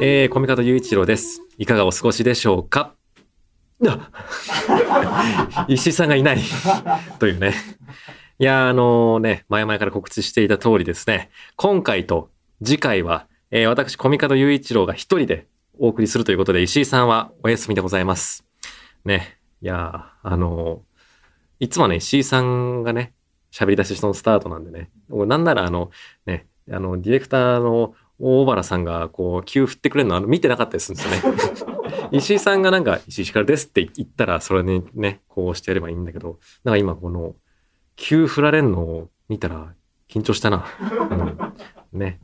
えー、コミカド雄一郎です。いかがお過ごしでしょうか？石井さんがいない というね。いや、あのね、前々から告知していた通りですね、今回と次回は、えー私、コミカド雄一郎が一人でお送りするということで、石井さんはお休みでございます。ね。いやー、あのいつもね、石井さんがね、喋り出しそのスタートなんでね。俺なんならあの、ね、あの、ディレクターの大原さんが、こう、急振ってくれるのあの見てなかったりするんですよね。石井さんがなんか、石井ひかるですって言ったら、それにね、こうしてやればいいんだけど、なんか今この、急振られるのを見たら、緊張したな。うん。ね。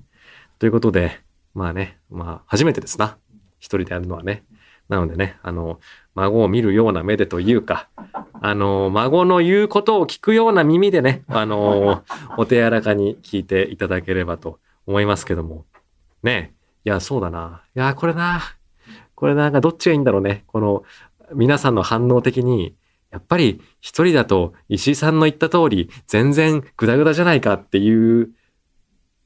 ということで、まあね、まあ、初めてですな。一人でやるのはね。なのでね、あの、孫を見るような目でというか、あの、孫の言うことを聞くような耳でね、あの、お手柔らかに聞いていただければと思いますけども。ねいや、そうだな。いや、これな。これなんかどっちがいいんだろうね。この、皆さんの反応的に、やっぱり一人だと石井さんの言った通り、全然グダグダじゃないかっていう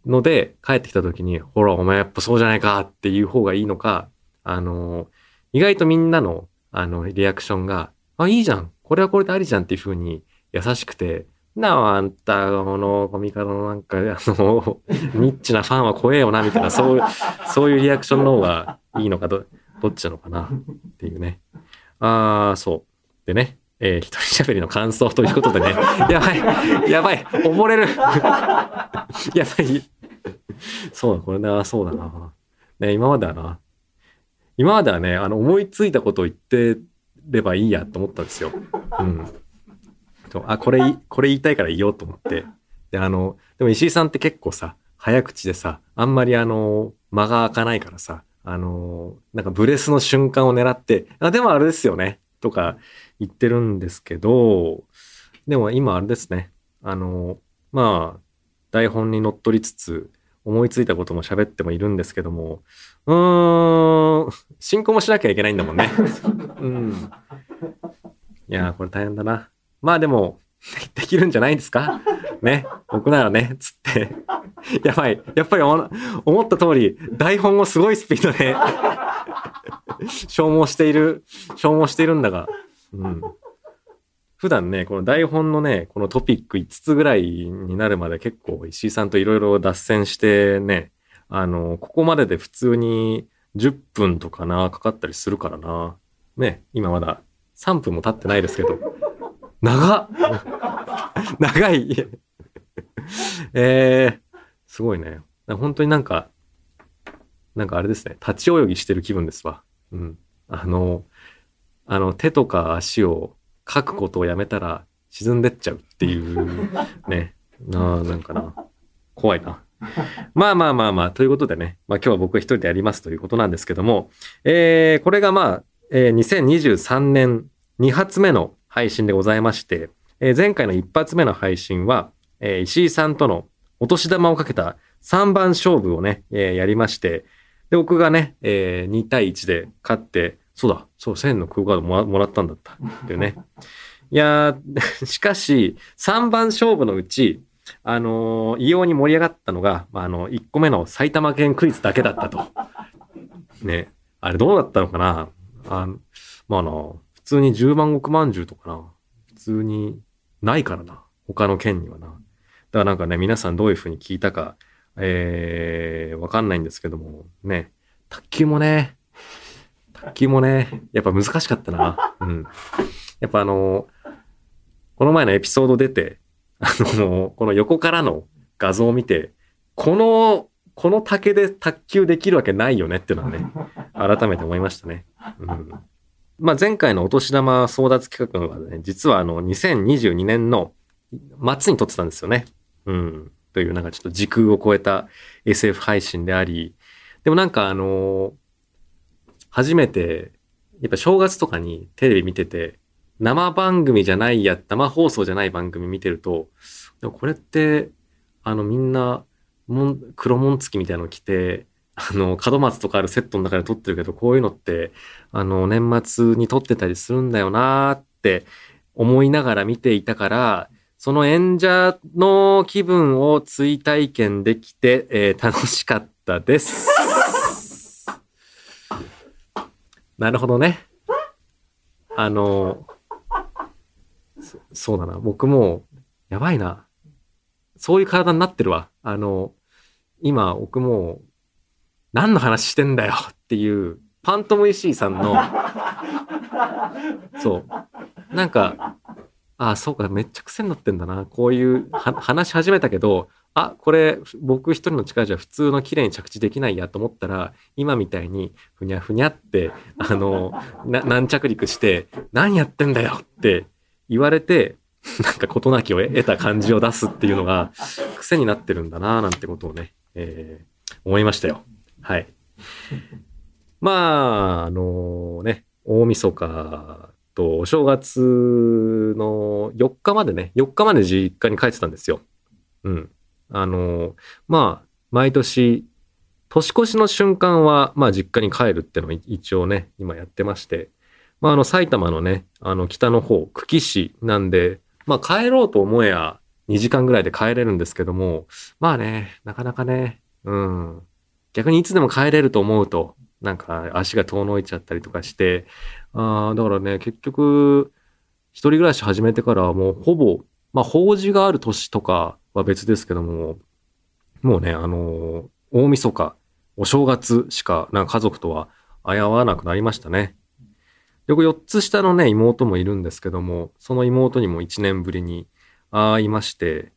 ので、帰ってきた時に、ほら、お前やっぱそうじゃないかっていう方がいいのか、あの、意外とみんなの、あの、リアクションが、あ、いいじゃん。これはこれでありじゃんっていう風に優しくて、なあ、あんた、このコミカドのなんか、あの、ニッチなファンは怖えよな、みたいな、そう、そういうリアクションの方がいいのか、ど、どっちなのかな、っていうね。ああ、そう。でね、えー、一人喋りの感想ということでね、やばい、やばい、溺れる。やばい。そうだ、これな、そうだな。ね、今まではな、今まではね、あの、思いついたことを言ってればいいやと思ったんですよ。うん。あ、これ、これ言いたいから言おうと思って。で、あの、でも石井さんって結構さ、早口でさ、あんまりあの、間が開かないからさ、あの、なんかブレスの瞬間を狙って、あ、でもあれですよね、とか言ってるんですけど、でも今あれですね、あの、まあ、台本にのっとりつつ、思いついたことも喋ってもいるんですけども、うーん、進行もしなきゃいけないんだもんね。うん。いやー、これ大変だな。まあでも、できるんじゃないですか？ね。僕ならね、つって。やばい。やっぱり思思った通り、台本をすごいスピードで消耗している、消耗しているんだが、うん。普段ね、この台本のね、このトピック5つぐらいになるまで結構石井さんといろいろ脱線してね、あの、ここまでで普通に10分とかな、かかったりするからな。ね、今まだ3分も経ってないですけど、長っ 長いえー、すごいね。本当になんか、なんかあれですね、立ち泳ぎしてる気分ですわ。うん。あの、あの、手とか足を書くことをやめたら沈んでっちゃうっていう、ね。なあ、なんかな。怖いな。まあまあまあまあ、ということでね、まあ今日は僕一人でやりますということなんですけども、えー、これがまあ、えー、2023年2発目の配信でございまして、えー前回の1発目の配信は、えー石井さんとのお年玉をかけた3番勝負をね、えーやりまして、で、僕がね、えー2対1で勝って、そうだ、そう、1000の空カードもらもらったんだった。っていうね。いやー、しかし、3番勝負のうち、あのー異様に盛り上がったのが、まあ、あの、1個目の埼玉県クイズだけだったと。ね。あれどうだったのかな？あのまあな、普通に10万石まんじゅうとかな。普通にないからな。他の県にはな。だからなんかね、皆さんどういう風に聞いたか、えー、わかんないんですけども、ね。卓球もね、卓球もね、やっぱ難しかったな。うん。やっぱあの、この前のエピソード出て、あの、この横からの画像を見て、この、この竹で卓球できるわけないよねっていうのはね、改めて思いましたね。うん。まあ、前回のお年玉争奪企画はね、実はあの、2022年の末に撮ってたんですよね。うん。というなんかちょっと時空を超えた SF 配信であり、でもなんかあの初めて、やっぱ正月とかにテレビ見てて、生番組じゃないや、生放送じゃない番組見てると、でもこれって、あのみんな、もん黒紋付きみたいなの着て、あの、門松とかあるセットの中で撮ってるけど、こういうのって、あの、年末に撮ってたりするんだよなーって思いながら見ていたから、その演者の気分を追体験できて、えー楽しかったです。なるほどね。あの、そそうだな。僕も、やばいな。そういう体になってるわ。あの、今、僕も、何の話してんだよっていう、パントムイシーさんの、そう。なんか、ああ、そうか、めっちゃ癖になってんだな。こういう話し始めたけど、あ、これ、僕一人の力じゃ普通の綺麗に着地できないやと思ったら、今みたいに、ふにゃふにゃって、あの、な軟着陸して、何やってんだよって言われて、なんか事なきを得た感じを出すっていうのが、癖になってるんだな、なんてことをね、えー思いましたよ。はい。まあ、あのね、大晦日とお正月の4日までね、4日まで実家に帰ってたんですよ。うん。あのまあ、毎年、年越しの瞬間は、まあ、実家に帰るってのを一応ね、今やってまして、まあ、あの、埼玉のね、あの、北の方、久喜市なんで、まあ、帰ろうと思えや、2時間ぐらいで帰れるんですけども、まあね、なかなかね、うん。逆にいつでも帰れると思うと、なんか足が遠のいちゃったりとかして、ああ、だからね、結局、一人暮らし始めてからはもうほぼ、まあ、法事がある年とかは別ですけども、もうね、あのー大晦日、お正月しか、なんか家族とは会わなくなりましたね。よく4つ下のね、妹もいるんですけども、その妹にも1年ぶりに会いまして、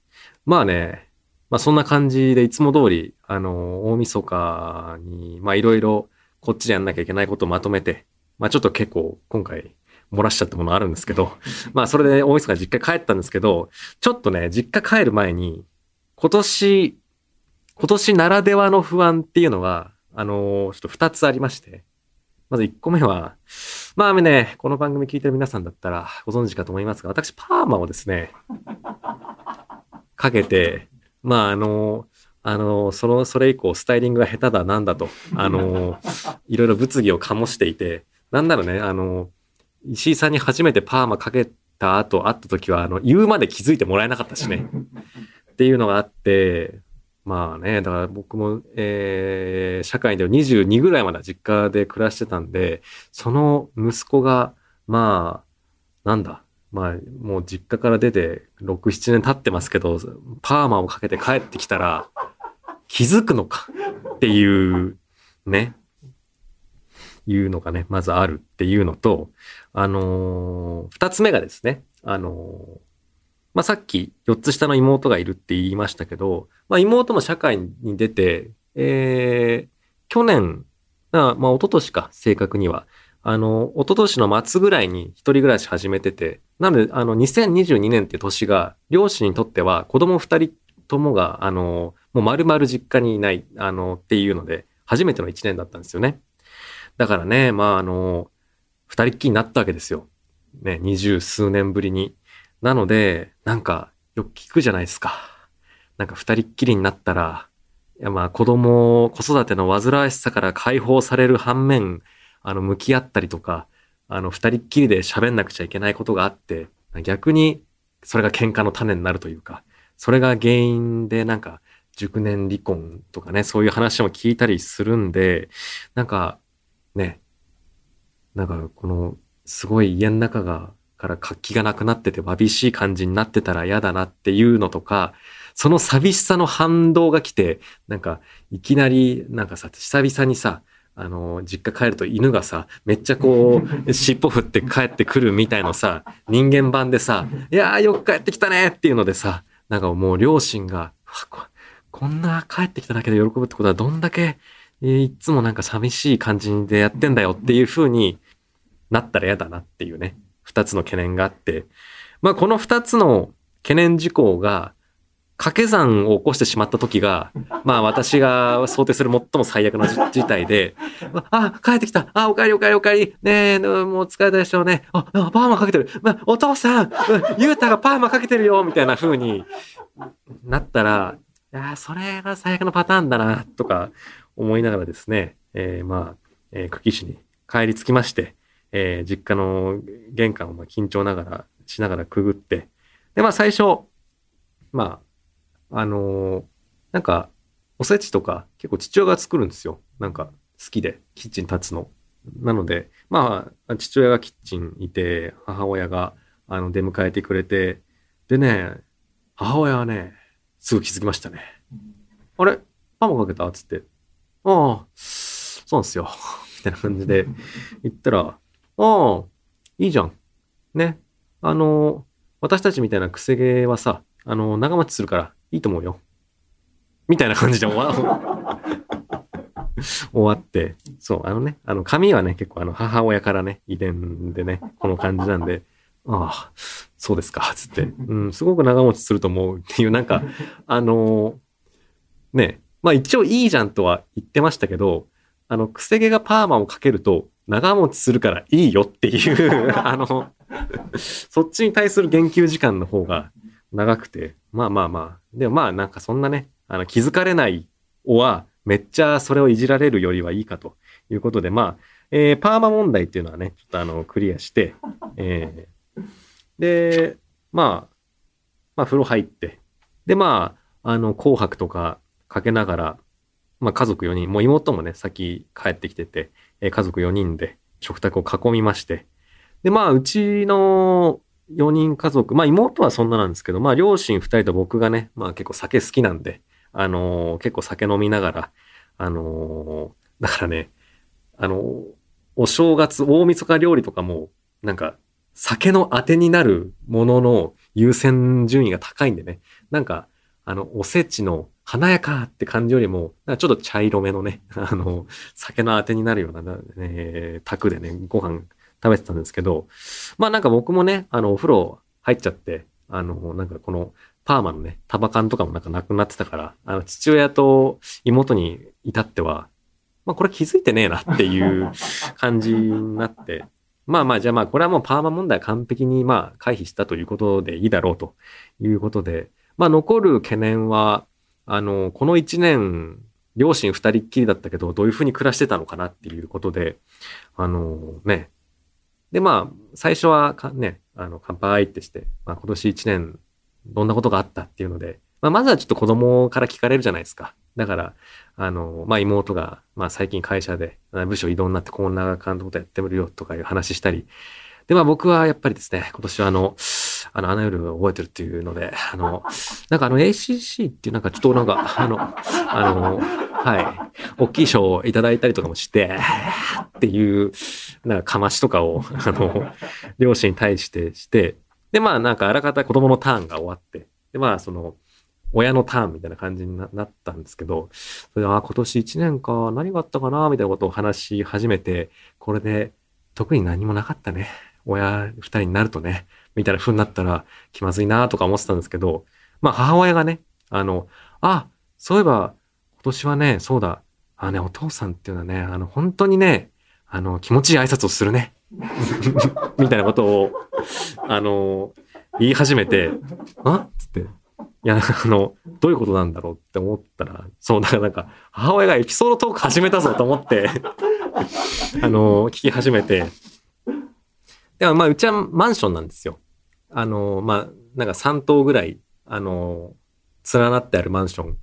まあね、まあそんな感じでいつも通り、あのー大晦日に、まあいろいろこっちでやんなきゃいけないことをまとめて、まあちょっと結構今回漏らしちゃったものあるんですけど、まあそれで大晦日実家帰ったんですけど、ちょっとね、実家帰る前に、今年、今年ならではの不安っていうのは、あのーちょっと二つありまして。まず一個目は、まあね、この番組聞いてる皆さんだったらご存知かと思いますが、私パーマをですね、かけて、まああのーあのーその、それ以降スタイリングが下手だなんだと、あのー いろいろ物議を醸していて、なんならね、あのー石井さんに初めてパーマかけた後会った時は、あの、言うまで気づいてもらえなかったしね。っていうのがあって、まあね、だから僕も、えー、社会では22ぐらいまで実家で暮らしてたんで、その息子が、まあ、なんだ、まあ、もう実家から出て6、7年経ってますけど、パーマをかけて帰ってきたら、気づくのか？っていう、ね、いうのがね、まずあるっていうのと、あのー二つ目がですね、あのーまあ、さっき4つ下の妹がいるって言いましたけど、まあ、妹も社会に出て、えー、去年、あまあ、一昨年か、正確には。あの、一昨年の末ぐらいに一人暮らし始めてて、なので、あの、2022年って年が、両親にとっては子供二人ともが、あの、もう丸々実家にいない、あの、っていうので、初めての一年だったんですよね。だからね、まあ、あの、二人っきりになったわけですよ。ね、二十数年ぶりに。なので、なんか、よく聞くじゃないですか。なんか二人っきりになったら、いやまあ子供、子育ての煩わしさから解放される反面、あの、向き合ったりとか、あの、二人っきりで喋んなくちゃいけないことがあって、逆に、それが喧嘩の種になるというか、それが原因でなんか、熟年離婚とかね、そういう話も聞いたりするんで、なんか、ね、なんかこの、すごい家の中が、から活気がなくなってて、わびしい感じになってたら嫌だなっていうのとか、その寂しさの反動が来て、なんか、いきなり、なんかさ、久々にさ、あの、実家帰ると犬がさ、めっちゃこう、尻尾振って帰ってくるみたいのさ、人間版でさ、いやーよく帰ってきたねっていうのでさ、なんかもう両親が、わここんな帰ってきただけで喜ぶってことはどんだけ、えーいつもなんか寂しい感じでやってんだよっていう風になったら嫌だなっていうね、二つの懸念があって、まあこの二つの懸念事項が、掛け算を起こしてしまった時が、まあ私が想定する最も最悪の事事態で、あ、帰ってきた。あ、お帰りお帰りお帰り。ねえ、もう疲れたでしょうね。あ、あパーマかけてる。まお父さん、うんゆうたがパーマかけてるよみたいな風になったら、いやー、それが最悪のパターンだな、とか思いながらですね、えー、まあ、えー、久喜市に帰り着きまして、えー、実家の玄関をまあ緊張ながら、しながらくぐって、で、まあ最初、まあ、あのー、なんか、おせちとか結構父親が作るんですよ。なんか好きで、キッチン立つの。なので、まあ、父親がキッチンいて、母親が、あの、出迎えてくれて、でね、母親はね、すぐ気づきましたね。あれ？パンもかけた？つって。ああ、そうなんですよ。みたいな感じで 言ったら、ああ、いいじゃん。ね。あの、私たちみたいなくせ毛はさ、あの、長持ちするからいいと思うよ。みたいな感じで終わ 終わって、そう、あのね、あの、髪はね、結構あの、母親からね、遺伝でね、この感じなんで、ああ、そうですか、つって、うん、すごく長持ちすると思うっていう、なんか、あのー、ね、まあ一応いいじゃんとは言ってましたけど、あの、くせ毛がパーマをかけると長持ちするからいいよっていうあの、そっちに対する言及時間の方が長くて、まあまあまあ、でもまあなんかそんなね、あの気づかれないおは、めっちゃそれをいじられるよりはいいかと。いうことで、まあ、えー、パーマ問題っていうのはね、ちょっとあの、クリアして、えー、で、まあ、まあ、風呂入って、で、まあ、あの、紅白とかかけながら、まあ、家族4人、もう妹もね、先帰ってきてて、えー、家族4人で食卓を囲みまして、で、まあ、うちの4人家族、まあ、妹はそんななんですけど、まあ、両親2人と僕がね、まあ、結構酒好きなんで、あのー、結構酒飲みながら、あのー、だからね、あのー、お正月、大晦日料理とかも、なんか、酒のあてになるものの優先順位が高いんでね、なんか、あの、おせちの華やかって感じよりも、ちょっと茶色めのね、あの、酒のあてになるような、ね、卓でね、ご飯食べてたんですけど、まあなんか僕もね、あの、お風呂入っちゃって、あの、なんかこの、パーマのね、タバカンとかもなんかなくなってたから、あの、父親と妹に至っては、まあこれ気づいてねえなっていう 感じになって、まあまあじゃあまあこれはもうパーマ問題完璧にまあ回避したということでいいだろうということで、まあ残る懸念は、あの、この一年、両親二人っきりだったけど、どういうふうに暮らしてたのかなっていうことで、あのね。でまあ、最初はかね、あの、乾杯ってして、まあ今年一年どんなことがあったっていうので、まあ、まずはちょっと子供から聞かれるじゃないですか。だから、あの、まあ、妹が、まあ、最近会社で部署移動になってこんな感じのことやってみるよとかいう話したり。で、まあ、僕はやっぱりですね、今年はあの、あの、あの夜覚えてるっていうので、あの、なんかあの ACC っていうなんかちょっとなんか、あの、あの、はい、大きい賞をいただいたりとかもして、っていう、なんかかましとかを、あの、両親に対してして、で、まあなんかあらかた子供のターンが終わって、で、まあその、親のターンみたいな感じになったんですけど、それで、あ、今年1年か、何があったかな、みたいなことを話し始めて、これで、特に何もなかったね。親二人になるとね、みたいな風になったら気まずいなとか思ってたんですけど、まあ母親がね、あの、あ、そういえば今年はね、そうだ、あね、お父さんっていうのはね、あの、本当にね、あの、気持ちいい挨拶をするね。みたいなことを、あの、言い始めて、あ？っつって、いや、あの、どういうことなんだろうって思ったら、そう、だからなんか、母親がエピソードトーク始めたぞと思って あの、聞き始めて、でもまあ、うちはマンションなんですよ。あの、まあ、なんか3棟ぐらい、あの、連なってあるマンション。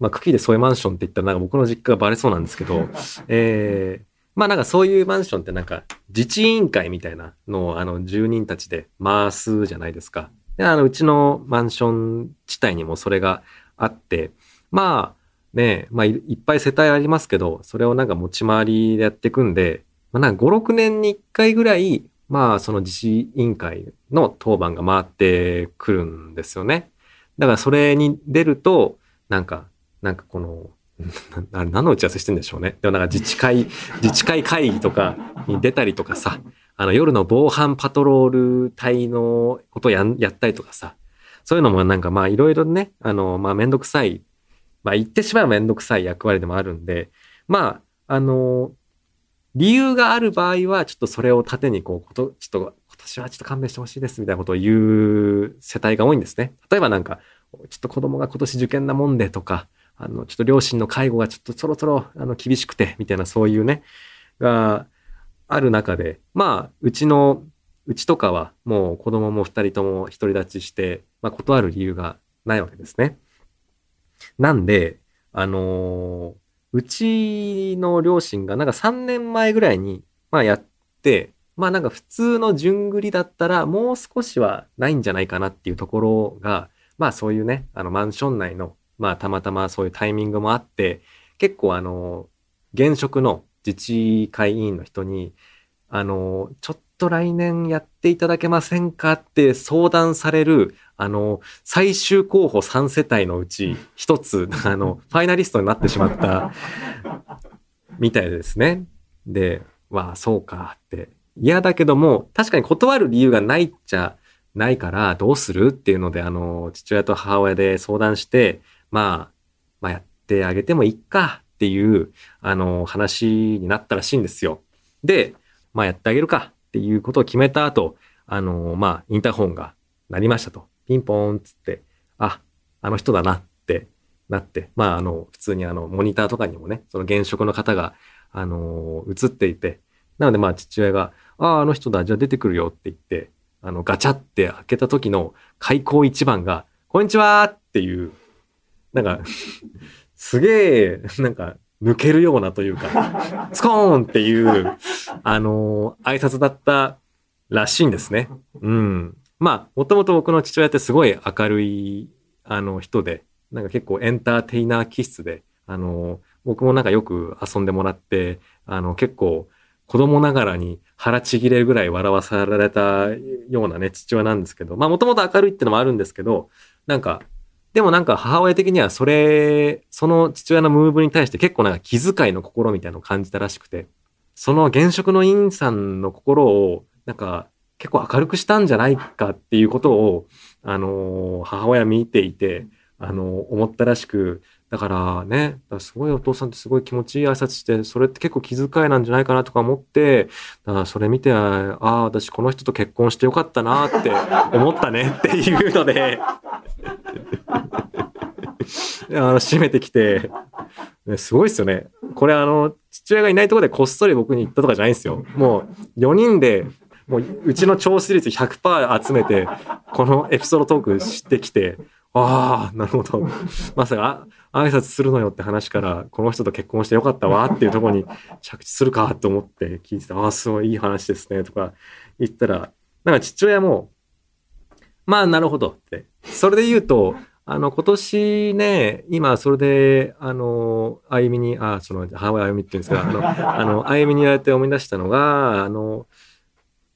まあ、茎でそういうマンションって言ったらなんか僕の実家がバレそうなんですけど、えー、まあなんかそういうマンションってなんか自治委員会みたいなのをあの住人たちで回すじゃないですか。で、あのうちのマンション地帯にもそれがあって、まあね、まあいっぱい世帯ありますけど、それをなんか持ち回りでやっていくんで、まあなんか5、6年に1回ぐらい、まあその自治委員会の当番が回ってくるんですよね。だからそれに出ると、なんか、なんかこの 何の打ち合わせしてんでしょうね。でもなんか自治会、自治会会議とかに出たりとかさ、あの夜の防犯パトロール隊のことをややったりとかさ、そういうのもなんかまあいろいろね、あの、まあめんどくさい、まあ言ってしまえばめんどくさい役割でもあるんで、まあ、あの、理由がある場合はちょっとそれを盾にこう、こと、ちょっと今年はちょっと勘弁してほしいですみたいなことを言う世帯が多いんですね。例えばなんか、ちょっと子供が今年受験なもんでとか、あの、ちょっと両親の介護がちょっとそろそろ、あの、厳しくて、みたいなそういうね、がある中で、まあ、うちの、うちとかはもう子供も二人とも独り立ちして、まあ、断る理由がないわけですね。なんで、あのーうちの両親がなんか3年前ぐらいに、まあやって、まあなんか普通の順繰りだったらもう少しはないんじゃないかなっていうところが、まあそういうね、あのマンション内の、まあたまたまそういうタイミングもあって、結構あの、現職の自治会委員の人に、あの、ちょっと来年やっていただけませんかって相談される、あの、最終候補3世帯のうち一つ、あの、ファイナリストになってしまったみたいですね。で、わあ、そうかって。嫌だけども、確かに断る理由がないっちゃないから、どうするっていうので、あの、父親と母親で相談して、まあ、まあやってあげてもいいかっていう、あの、話になったらしいんですよ。で、まあやってあげるかっていうことを決めた後、あの、まあ、インターホンが鳴りましたと。ピンポーンっつって、あ、あの人だなってなって、まあ、あの、普通にあの、モニターとかにもね、その現職の方が、あの映っていて、なのでまあ、父親が、ああ、あの人だ、じゃあ出てくるよって言って、あの、ガチャって開けた時の開口一番が、こんにちはっていう、なんかすげえ、なんか、抜けるようなというか、スコーンっていう、あの挨拶だったらしいんですね。うん。まあ、もともと僕の父親ってすごい明るい、あの、人で、なんか結構エンターテイナー気質で、あの、僕もなんかよく遊んでもらって、あの、結構子供ながらに腹ちぎれるぐらい笑わされたようなね、父親なんですけど、まあもともと明るいってのもあるんですけど、なんか、でもなんか母親的にはそれ、その父親のムーブに対して結構なんか気遣いの心みたいなのを感じたらしくて、その現職の委員さんの心を、なんか結構明るくしたんじゃないかっていうことを、あの、母親見ていて、あの、思ったらしく、だからね、すごいお父さんってすごい気持ちいい挨拶して、それって結構気遣いなんじゃないかなとか思って、だからそれ見て、ああ、私この人と結婚してよかったなって思ったねっていうので。あの、締めてきて、ね、すごいっすよね。これあの、父親がいないとこでこっそり僕に言ったとかじゃないんですよ。もう、4人でもううちの聴取率100%集めて、このエピソードトークしてきて、ああ、なるほど。まさか、挨拶するのよって話から、この人と結婚してよかったわっていうところに着地するかと思って聞いてた。ああ、すごいいい話ですね。とか言ったら、なんか父親も、まあ、なるほどって。それで言うと、あの、今年ね、今、それで、あの、あゆみに、あ、その、母親あゆみって言うんですが、あの、あの、あゆみに言われて思い出したのが、あの、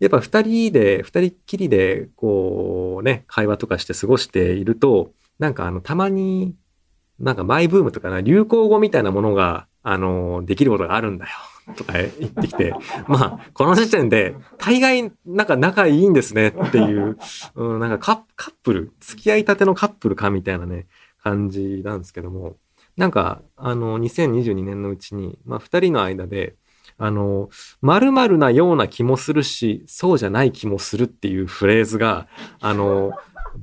やっぱ二人で、二人っきりで、こうね、会話とかして過ごしていると、なんかあの、たまに、なんかマイブームとかな、流行語みたいなものが、あの、できることがあるんだよ。とか言ってきて、まあ、この時点で、大概、なんか仲いいんですねっていう、うん、なんかカップル、付き合いたてのカップルかみたいなね、感じなんですけども、なんか、あの、2022年のうちに、まあ、二人の間で、あの、〇〇なような気もするし、そうじゃない気もするっていうフレーズが、あの、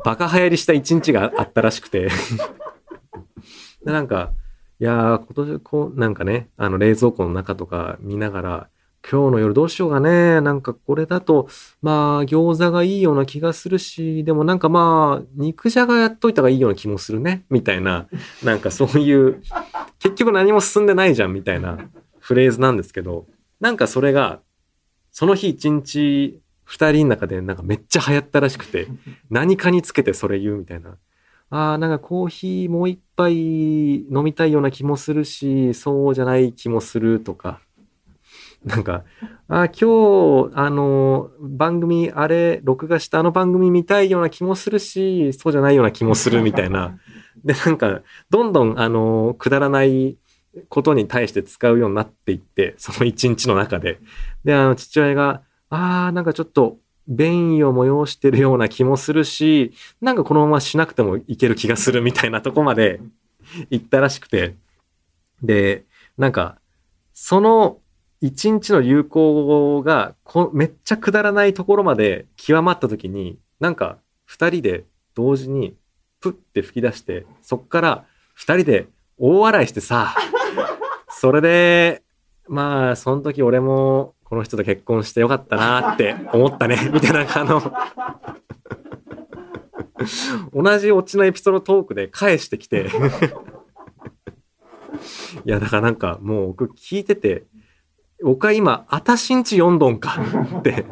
バカ流行りした一日があったらしくて。でなんか、いやー、今年こう、なんかね、あの冷蔵庫の中とか見ながら、今日の夜どうしようかね。なんかこれだと、まあ、餃子がいいような気がするし、でもなんかまあ、肉じゃがやっといた方がいいような気もするね。みたいな、なんかそういう、結局何も進んでないじゃん、みたいなフレーズなんですけど、なんかそれが、その日一日、二人の中でなんかめっちゃ流行ったらしくて、何かにつけてそれ言うみたいな。ああ、なんかコーヒーもう一杯飲みたいような気もするし、そうじゃない気もするとか。なんか、あ今日、あの、番組、あれ、録画したあの番組見たいような気もするし、そうじゃないような気もするみたいな。で、なんか、どんどん、あの、くだらないことに対して使うようになっていって、その一日の中で。で、あの、父親が、ああ、なんかちょっと、便意を催してるような気もするし、なんかこのまましなくてもいける気がするみたいなとこまで行ったらしくて。で、なんか、その一日の流行語がこめっちゃくだらないところまで極まった時に、なんか二人で同時にプッて吹き出して、そっから二人で大笑いしてさ、それで、まあ、その時俺もこの人と結婚してよかったなって思ったね、みたいな、あの、同じオチのエピソードトークで返してきていや、だからなんかもう僕聞いてて、僕は今、あたしんち読んどんかって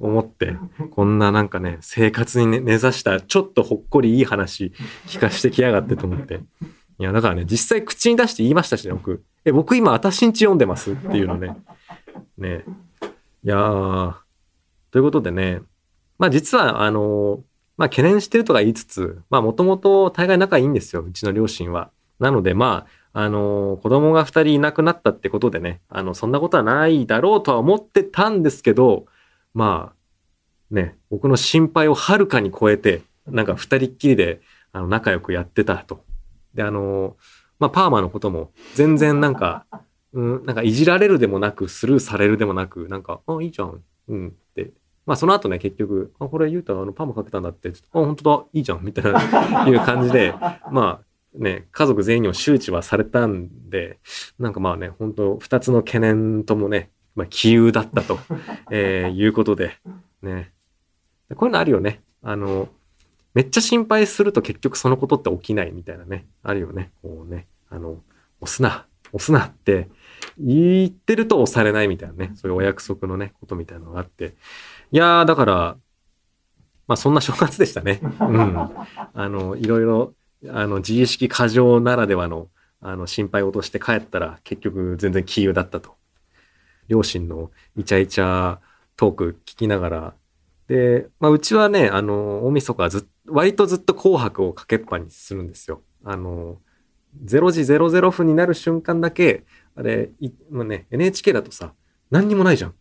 思って、こんななんかね、生活に、ね、根ざしたちょっとほっこりいい話聞かしてきやがってと思って。いや、だからね、実際口に出して言いましたしね、僕。え、僕今、あたしんち読んでますっていうのね。ね。いやー、ということでね、まあ実は、あの、まあ懸念してるとか言いつつ、まあもともと大概仲いいんですよ、うちの両親は。なのでまあ、あのー、子供が二人いなくなったってことでね、あの、そんなことはないだろうとは思ってたんですけど、まあ、ね、僕の心配をはるかに超えて、なんか二人っきりで、あの、仲良くやってたと。で、あの、まあ、パーマのことも、全然なんか、うん、なんかいじられるでもなく、スルーされるでもなく、なんか、あ、いいじゃん。うん。って。まあその後ね、結局、あ、これ言うたあのパーマかけたんだって、あ、本当だ、いいじゃん。みたいな、いう感じで、まあ、ね、家族全員にも周知はされたんで、なんかまあね、本当二つの懸念ともね、まあ、杞憂だったと、えー、いうことで、ね。こういうのあるよね。あの、めっちゃ心配すると結局そのことって起きないみたいなね。あるよね。こうね。あの、押すな、押すなって言ってると押されないみたいなね。そういうお約束のね、ことみたいなのがあって。いやー、だから、まあそんな正月でしたね。うん。あの、いろいろ、あの、自意識過剰ならではの、あの、心配を落として帰ったら、結局全然杞憂だったと。両親のイチャイチャトーク聞きながら、で、まあ、うちはね、あの、大晦日はず割とずっと紅白をかけっぱにするんですよ。あの、0時00分になる瞬間だけ、あれ、いまあね、NHK だとさ、何にもないじゃん。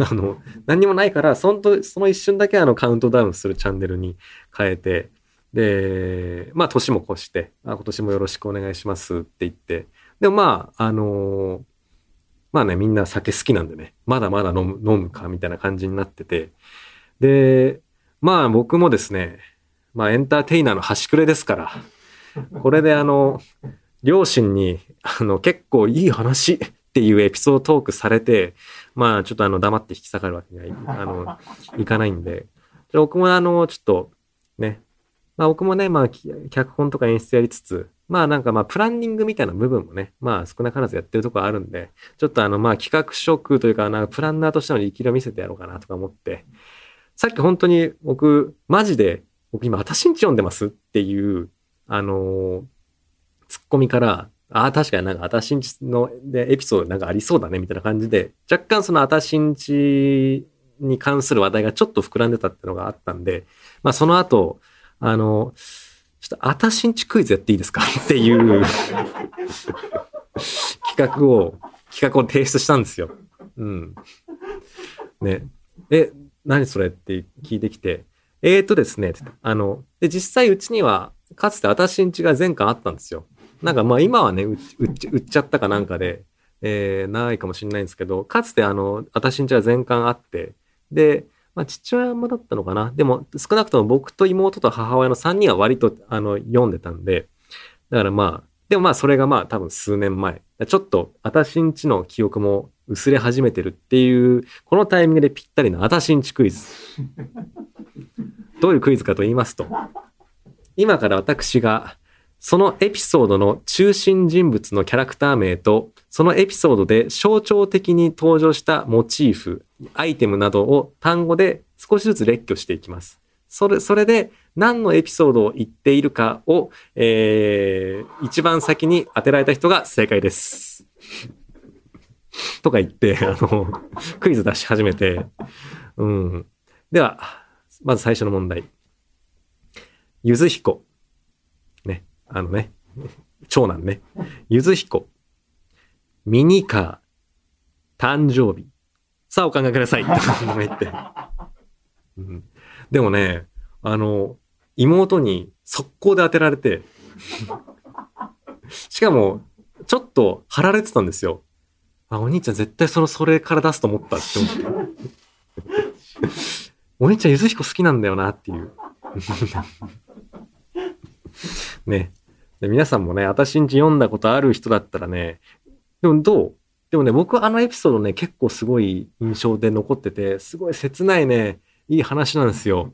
あの、何にもないから、その、その一瞬だけあのカウントダウンするチャンネルに変えて、で、まあ年も越して、あ今年もよろしくお願いしますって言って、でもまあ、あのー、まあね、みんな酒好きなんでね、まだまだ飲む、飲むかみたいな感じになってて、で、まあ僕もですね、まあエンターテイナーの端くれですから、これであの、両親に、あの、結構いい話っていうエピソードトークされて、まあちょっとあの、黙って引き下がるわけにはいあの いかないんで、僕もあの、ちょっと、ね、まあ僕もね、まあ脚本とか演出やりつつ、まあなんかまあプランニングみたいな部分もね、まあ少なからずやってるとこあるんで、ちょっとあのまあ企画職というか、なプランナーとしての力量を見せてやろうかなとか思って、さっき本当に僕、マジで、僕今、私んち読んでますっていう、あのー、ツッコミから、ああ、確かになんか私んちのでエピソードなんかありそうだね、みたいな感じで、若干その私んちに関する話題がちょっと膨らんでたってのがあったんで、まあその後、あの、ちょっと私んちクイズやっていいですか？っていう企画を、企画を提出したんですよ。うん。ね。え、何それ？って聞いてきて、えーとですね、あの、で、実際うちには、かつて私んちが前回あったんですよ。なんかまあ今はね、売っちゃったかなんかで、えー、ないかもしれないんですけど、かつてあの、私んちは全巻あって、で、まあ父親もだったのかな。でも少なくとも僕と妹と母親の3人は割とあの、読んでたんで、だからまあ、でもまあそれがまあ多分数年前。ちょっと私んちの記憶も薄れ始めてるっていう、このタイミングでぴったりのあたしんちクイズ。どういうクイズかと言いますと、今から私が、そのエピソードの中心人物のキャラクター名と、そのエピソードで象徴的に登場したモチーフ、アイテムなどを単語で少しずつ列挙していきます。それ、それで何のエピソードを言っているかを、えー、一番先に当てられた人が正解です。とか言って、あの、クイズ出し始めて、うん。では、まず最初の問題。ゆずひこ。ね。あのね。長男ね。ゆずひこ。ミニカー。誕生日。さあお考えください。言って。うん、でもね、あの、妹に速攻で当てられて、しかも、ちょっと貼られてたんですよ。あ、お兄ちゃん絶対その、それから出すと思ったって思って。お兄ちゃんゆず彦好きなんだよなっていう。ね。で皆さんもね、私んち読んだことある人だったらね、でもどう？でもね、僕あのエピソードね、結構すごい印象で残ってて、すごい切ないね、いい話なんですよ。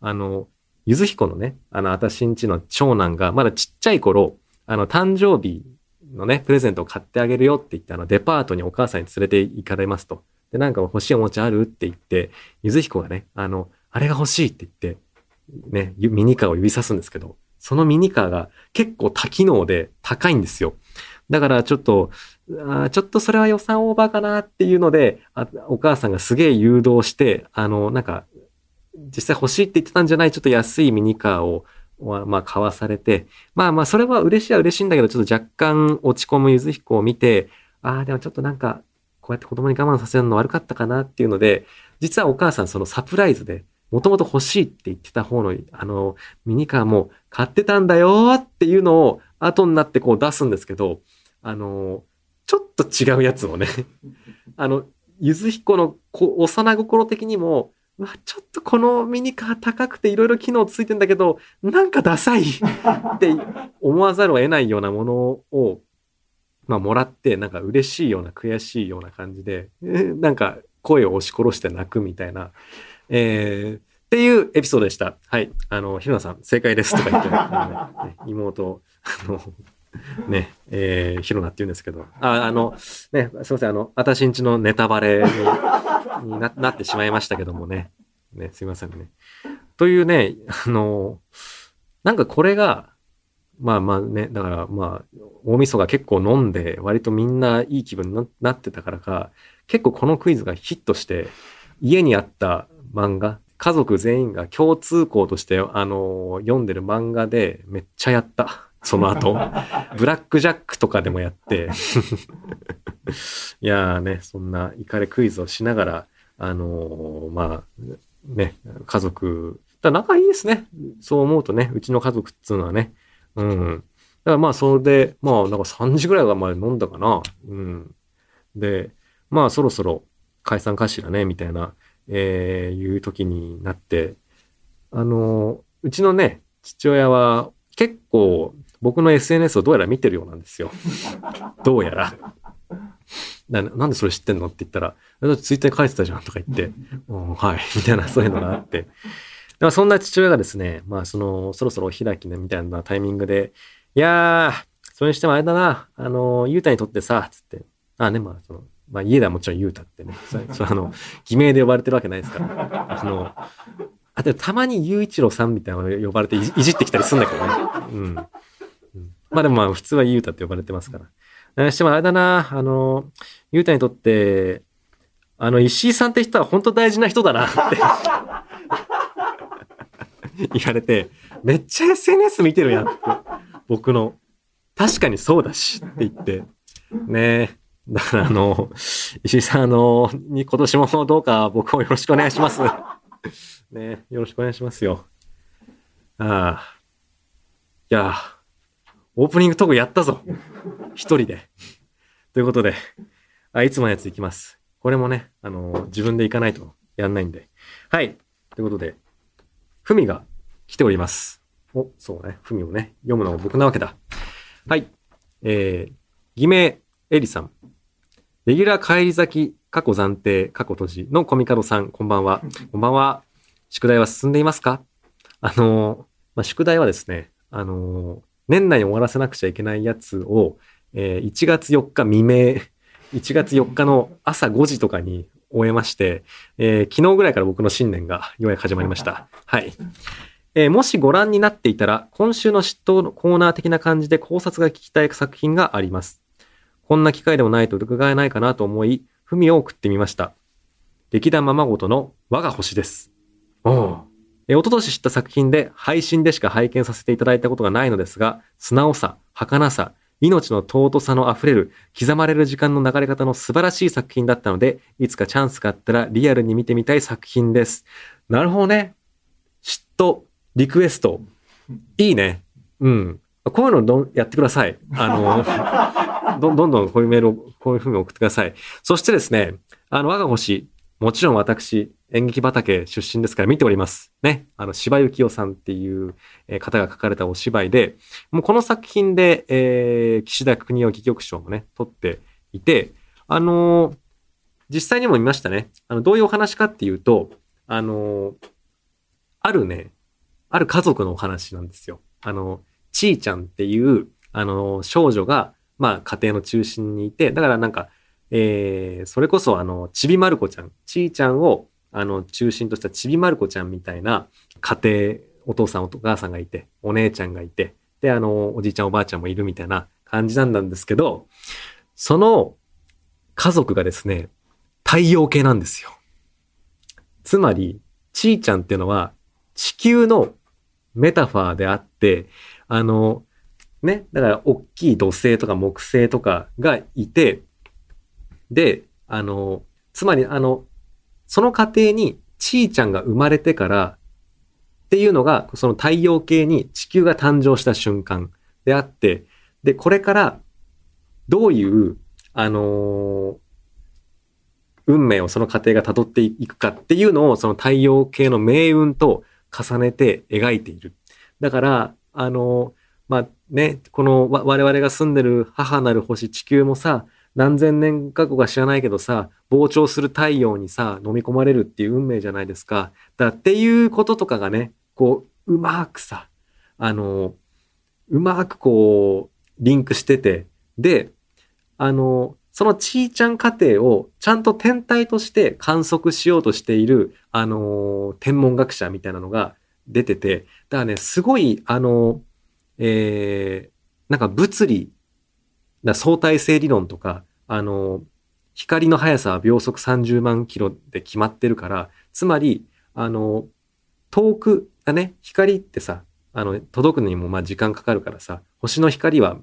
あの、ゆずひこのね、あの、私んちの長男が、まだちっちゃい頃、あの、誕生日のね、プレゼントを買ってあげるよって言って、あの、デパートにお母さんに連れて行かれますと。で、なんか欲しいおもちゃあるって言って、ゆずひこがね、あの、あれが欲しいって言って、ね、ミニカーを指さすんですけど、そのミニカーが結構多機能で高いんですよ。だからちょっと、あちょっとそれは予算オーバーかなっていうのであ、お母さんがすげえ誘導して、あの、なんか、実際欲しいって言ってたんじゃないちょっと安いミニカーを、まあ、買わされて、まあまあ、それは嬉しいは嬉しいんだけど、ちょっと若干落ち込むゆず彦を見て、ああ、でもちょっとなんか、こうやって子供に我慢させるの悪かったかなっていうので、実はお母さんそのサプライズで、もともと欲しいって言ってた方の、あの、ミニカーも買ってたんだよっていうのを後になってこう出すんですけど、あの、ちょっと違うやつをね、あの、ゆず彦の幼心的にも、うわ、ちょっとこのミニカー高くていろいろ機能ついてんだけど、なんかダサいって思わざるを得ないようなものを、まあ、もらって、なんか嬉しいような悔しいような感じで、なんか声を押し殺して泣くみたいな、えー、っていうエピソードでした。はい。あの、ひろなさん、正解ですとか言って、ね、妹、あの、ね、えー、ヒロナって言うんですけど、あ、あの、ね、すいません、あの、あたしんちのネタバレにななってしまいましたけどもね。ね、すいませんね。というね、あの、なんかこれが、まあまあね、だからまあ、大晦日結構飲んで、割とみんないい気分になってたからか、結構このクイズがヒットして、家にあった漫画、家族全員が共通項として、あの、読んでる漫画でめっちゃやった。その後。ブラックジャックとかでもやって いやーね、そんなイカレクイズをしながら、あのー、まあ、ね、家族、だ仲いいですね。そう思うとね、うちの家族っていうのはね。うん。だからまあ、それで、まあ、なんか3時ぐらいまで飲んだかな。うん。で、まあ、そろそろ解散かしらね、みたいな、えー、いう時になって、あのー、うちのね、父親は結構僕の SNS をどうやら見てるようなんですよ。どうやら。ななんでそれ知ってんのって言ったら、ツイッターに書いてたじゃんとか言って、うん、はい、みたいなそういうのがあって。でもそんな父親がですね、まあその、そろそろお開きね、みたいなタイミングで、いやー、それにしてもあれだな、あの、ゆうたにとってさ、つって、あ、ね、まあその、まあ家ではもちろんゆうたってね、そ そあの、偽名で呼ばれてるわけないですから、あの、あ、でもたまにゆういちろうさんみたいなの呼ばれていじってきたりするんだけどね。うん。まあでもまあ普通はゆうたって呼ばれてますから。してもあれだな、あの、ゆうたにとって、あの、石井さんって人は本当大事な人だなって 言われて、めっちゃ SNS 見てるやんって。僕の。確かにそうだしって言って。ねえだからあの、石井さんあの、に今年もどうか僕をよろしくお願いします。ねよろしくお願いしますよ。ああ。いやオープニングトークやったぞ。一人で。ということで、あ、いつものやついきます。これもね、あの、自分で行かないとやんないんで。はい。ということで、ふみが来ております。お、そうね。ふみをね、読むのは僕なわけだ。はい。えー、偽名、エリさん。レギュラー帰り咲き、過去暫定、過去閉じのコミカドさん、こんばんは。こんばんは。宿題は進んでいますか？あの、まあ、宿題はですね、あの、年内に終わらせなくちゃいけないやつを、えー、1月4日未明、1月4日の朝5時とかに終えまして、えー、昨日ぐらいから僕の新年がようやく始まりました。はい。えー、もしご覧になっていたら、今週の嫉妬のコーナー的な感じで考察が聞きたい作品があります。こんな機会でもないと伺えないかなと思い、文を送ってみました。劇団ままごとの我が星です。おお。え、おととし知った作品で配信でしか拝見させていただいたことがないのですが、素直さ、儚さ、命の尊さの溢れる、刻まれる時間の流れ方の素晴らしい作品だったので、いつかチャンスがあったらリアルに見てみたい作品です。なるほどね。嫉妬、リクエスト。いいね。うん。こういうのどんやってください。あの、どどんどんこういうメールを、こういうふうに送ってください。そしてですね、あの、我が星、もちろん私、演劇畑出身ですから見ております。ね。あの、柴幸夫さんっていうえ方が書かれたお芝居で、もうこの作品で、えー岸田国夫戯曲賞もね、取っていて、あのー実際にも見ましたね。あの、どういうお話かっていうと、あのーあるね、ある家族のお話なんですよ。あの、ちーちゃんっていう、あの、少女が、まあ、家庭の中心にいて、だからなんか、えー、それこそあの、ちびまる子ちゃん、ちーちゃんを、あの、中心としたちびまる子ちゃんみたいな家庭、お父さんお母さんがいて、お姉ちゃんがいて、で、あの、おじいちゃんおばあちゃんもいるみたいな感じなんですけど、その家族がですね、太陽系なんですよ。つまり、ちーちゃんっていうのは地球のメタファーであって、あの、ね、だから大きい土星とか木星とかがいて、で、あの、つまりあの、その過程にちーちゃんが生まれてからっていうのが、その太陽系に地球が誕生した瞬間であって、で、これからどういう、あの運命をその過程が辿っていくかっていうのを、その太陽系の命運と重ねて描いている。だから、あのまあね、この我々が住んでる母なる星地球もさ、何千年か後か知らないけどさ、膨張する太陽にさ、飲み込まれるっていう運命じゃないですか。だっていうこととかがね、こう、うまくさ、あの、うまくこう、リンクしてて、で、あの、そのちーちゃん過程をちゃんと天体として観測しようとしている、あの、天文学者みたいなのが出てて、だからね、すごい、あの、えー、なんか物理、だ相対性理論とか、あの、光の速さは秒速30万キロで決まってるから、つまり、あの、遠くだね、光ってさ、あの、届くのにもまあ時間かかるからさ、星の光は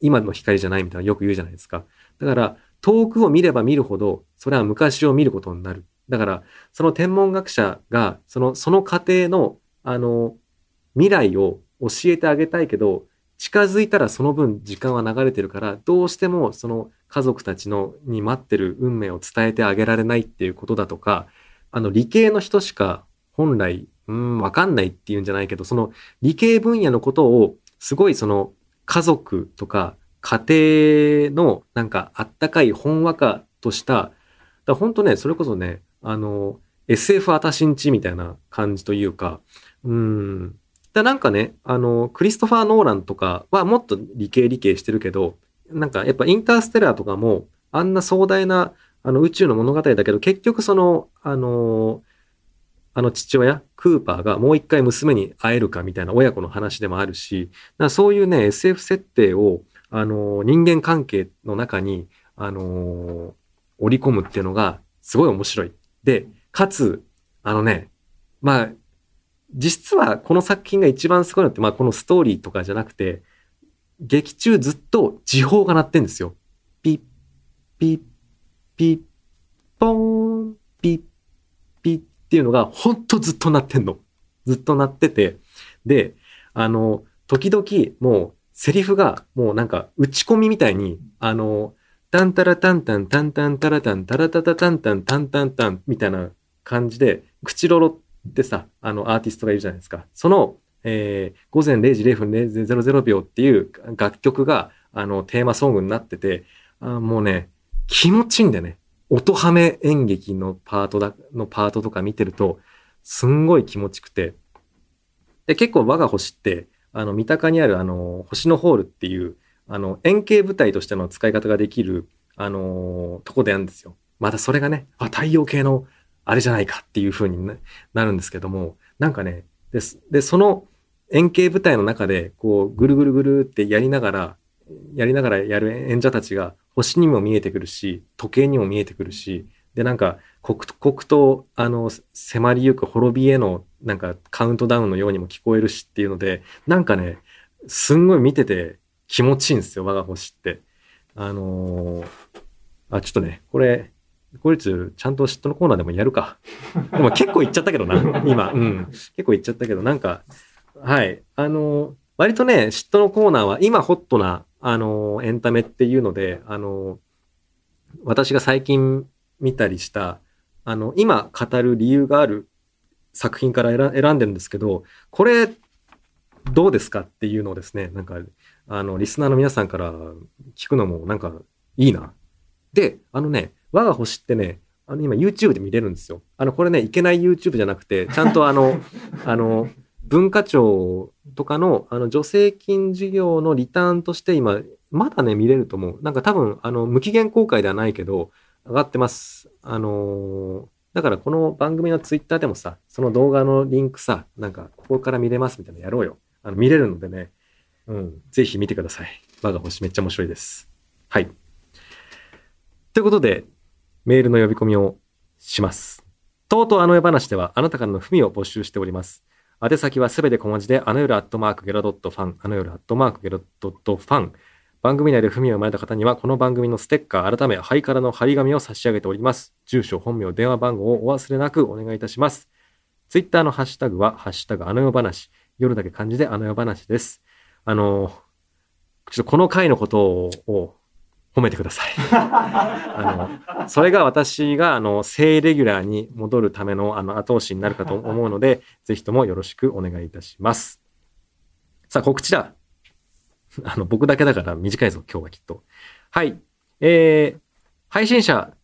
今の光じゃないみたいなよく言うじゃないですか。だから、遠くを見れば見るほど、それは昔を見ることになる。だから、その天文学者が、その、その過程の、あの、未来を教えてあげたいけど、近づいたらその分時間は流れてるから、どうしてもその家族たちのに待ってる運命を伝えてあげられないっていうことだとか、あの理系の人しか本来、うん、わかんないっていうんじゃないけど、その理系分野のことをすごいその家族とか家庭のなんかあったかいほんわかとした、だ本当ね、それこそね、あの、SF あたしんちみたいな感じというか、うん、だなんかね、あの、クリストファー・ノーランとかはもっと理系理系してるけど、なんかやっぱインターステラーとかもあんな壮大なあの宇宙の物語だけど、結局その、あの、あの父親、クーパーがもう一回娘に会えるかみたいな親子の話でもあるし、だそういうね、SF 設定を、あの、人間関係の中に、あの、織り込むっていうのがすごい面白い。で、かつ、あのね、まあ、実はこの作品が一番すごいのって、まあこのストーリーとかじゃなくて、劇中ずっと時報が鳴ってんですよ。ピッ、ピッ、ピッ、ポーン、ピッ、ピッっていうのがほんとずっと鳴ってんの。ずっと鳴ってて。で、あの、時々もうセリフがもうなんか打ち込みみたいに、あの、タンタラタンタンタンタンタラタンタラタタタンタンタンタンタンみたいな感じで、口ロロってさ、あのアーティストがいるじゃないですか。その、えー、午前0時0分00秒っていう楽曲が、あの、テーマソングになってて、あもうね、気持ちいいんだよね。音ハメ演劇のパートだ、のパートとか見てると、すんごい気持ちくて。で、結構我が星って、あの、三鷹にあるあの、星のホールっていう、あの、円形舞台としての使い方ができる、あのとこでやるんですよ。またそれがね、あ、太陽系のあれじゃないかっていう風になるんですけども、なんかね、で、でその円形舞台の中で、こう、ぐるぐるぐるってやりながら、やりながらやる演者たちが星にも見えてくるし、時計にも見えてくるし、で、なんか、刻々と、あの、迫りゆく滅びへの、なんか、カウントダウンのようにも聞こえるしっていうので、なんかね、すんごい見てて気持ちいいんですよ、我が星って。あのー、あ、ちょっとね、これ、これちゃんと嫉妬のコーナーでもやるか。でも結構言っちゃったけどな、今。うん。結構言っちゃったけど、なんか、はい。あのー、割とね、嫉妬のコーナーは今ホットな、あのー、エンタメっていうので、あのー、私が最近見たりした、あの、今語る理由がある作品から選選んでるんですけど、これ、どうですかっていうのをですね、なんか、あの、リスナーの皆さんから聞くのもなんかいいな。で、あのね、我が星ってね、あの、今 YouTube で見れるんですよ。あの、これね、いけない YouTube じゃなくて、ちゃんとあの、あの、文化庁とかの、あの、助成金事業のリターンとして今、まだね、見れると思う。なんか多分、あの、無期限公開ではないけど、上がってます。あのーだからこの番組のツイッターでもさ、その動画のリンクさ、なんか、ここから見れますみたいなのやろうよ。あの、見れるのでね、うん、ぜひ見てください。我が星めっちゃ面白いです。はい。ということで、メールの呼び込みをします。とうとうあの世話では、あなたからの文を募集しております。宛先はすべて小文字で、あの夜アットマークゲロドットファン、あの夜アットマークゲロドットファン、番組内で文を生まれた方には、この番組のステッカー、改め、ハイカラの張り紙を差し上げております。住所、本名、電話番号をお忘れなくお願いいたします。ツイッターのハッシュタグは、ハッシュタグ、あの世話。夜だけ漢字であの世話です。あの、ちょっとこの回のことを褒めてください。あの、それが私が、あの、正レギュラーに戻るための、あの、後押しになるかと思うので、ぜひともよろしくお願いいたします。さあ、告知だ。あの、僕だけだから短いぞ、今日はきっと。はい。えー、配信者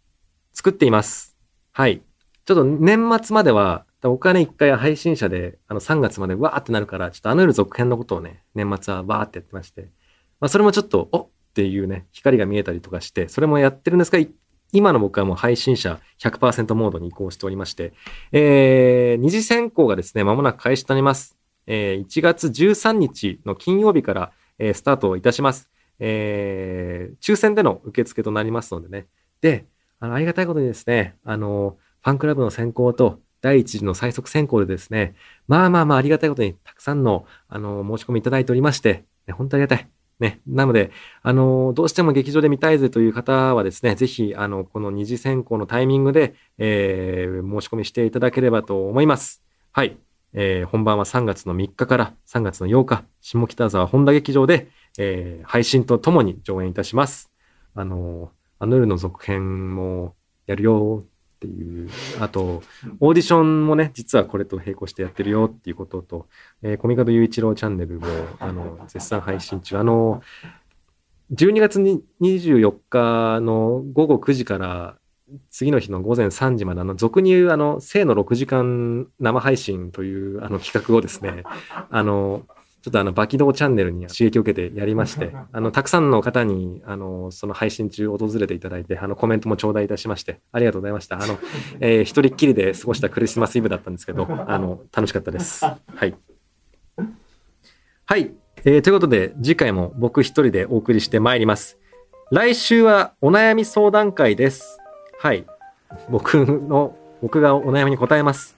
作っています。はい。ちょっと年末までは、僕はね、一回配信者で、あの、3月までわーってなるから、ちょっとあの夜続編のことをね、年末はわーってやってまして、まあ、それもちょっと、おっていうね、光が見えたりとかして、それもやってるんですが、今の僕はもう配信者100%モードに移行しておりまして、えー、二次選考がですね、まもなく開始となります。えー、1月13日の金曜日から、えー、スタートいたします。えー、抽選での受付となりますのでね。で、あの、ありがたいことにですね、あの、ファンクラブの選考と第一次の最速選考でですね、まあまあまあありがたいことにたくさんの、あの、申し込みいただいておりまして、ね、本当ありがたい。ね。なので、あの、どうしても劇場で見たいぜという方はですね、ぜひ、あの、この二次選考のタイミングで、えー、申し込みしていただければと思います。はい。えー、本番は3月の3日から3月の8日、下北沢本田劇場で、えー、配信とともに上演いたします。あの、あの夜の続編もやるよっていう、あと、オーディションもね、実はこれと並行してやってるよっていうことと、えー、コミカド雄一郎チャンネルも、あの、絶賛配信中。あの、12月24日の午後9時から次の日の午前3時まで、あの、俗に言う、あの、生の6時間生配信という、あの、企画をですね、あの、ちょっとあの、バキドーチャンネルに刺激を受けてやりまして、あの、たくさんの方に、あの、その配信中訪れていただいて、あの、コメントも頂戴いたしまして、ありがとうございました。あの、えー、一人っきりで過ごしたクリスマスイブだったんですけど、あの、楽しかったです。はい。はい。えー、ということで、次回も僕一人でお送りしてまいります。来週はお悩み相談会です。はい。僕の、僕がお悩みに答えます。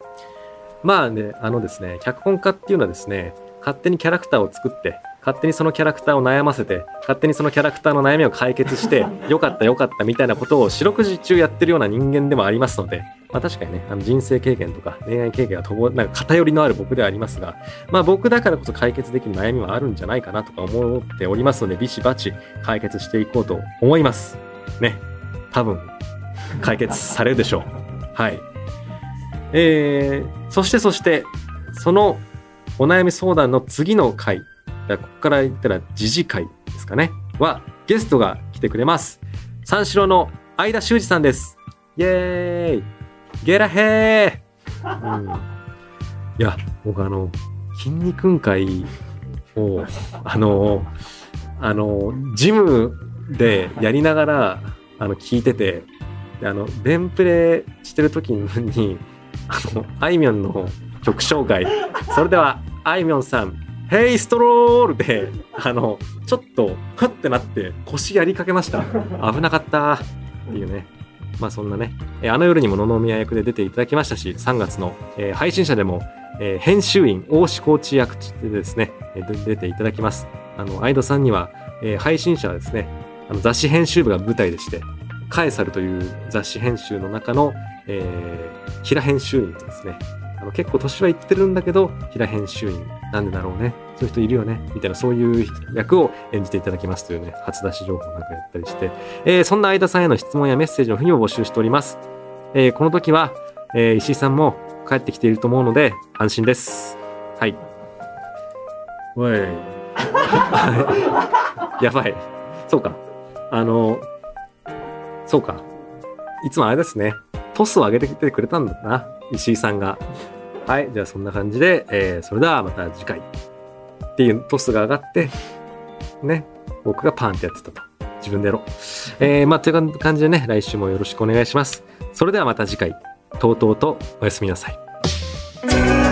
まあね、あのですね、脚本家っていうのはですね、勝手にキャラクターを作って、勝手にそのキャラクターを悩ませて、勝手にそのキャラクターの悩みを解決して、よかったよかったみたいなことを四六時中やってるような人間でもありますので、まあ確かにね、あの人生経験とか恋愛経験がなんか偏りのある僕ではありますが、まあ僕だからこそ解決できる悩みはあるんじゃないかなとか思っておりますので、ビシバチ解決していこうと思います。ね。多分、解決されるでしょう。はい。えー、そしてそして、そのお悩み相談の次の回、ここから言ったら時事回ですかね、はゲストが来てくれます。三四郎の相田修二さんです。イェーイゲラヘー、うん、いや、僕あの、筋肉会を、あの、あの、ジムでやりながら、あの、聞いてて、あの連プレしてる時にあのあいみょんの曲紹介。それではあいみょんさん「ヘイストロールで」あのちょっとふってなって腰やりかけました。危なかった。っていうね。まあそんなね、あの夜にも野々宮役で出ていただきましたし3月の、え、配信者でも、え、編集員大志コーチ役でですね、出ていただきます。あの相田さんには、え、配信者はですねあの雑誌編集部が舞台でしてカエサルという雑誌編集の中の、えー、平編集員とですね。あの結構年はいってるんだけど、平編集員なんでだろうね。そういう人いるよね。みたいな、そういう役を演じていただきますというね、初出し情報なんかやったりして、えー、そんな相田さんへの質問やメッセージのふにを募集しております。えーこの時は、えー石井さんも帰ってきていると思うので安心です。はい。おい。やばい。そうか。あの、そうか。いつもあれですね。トスを上げてきてくれたんだな。石井さんが。はい。じゃあそんな感じで、えーそれではまた次回。っていうトスが上がって、ね。僕がパンってやってたと。自分でやろう。えー、まあ、という感じでね、来週もよろしくお願いします。それではまた次回、とうとうとおやすみなさい。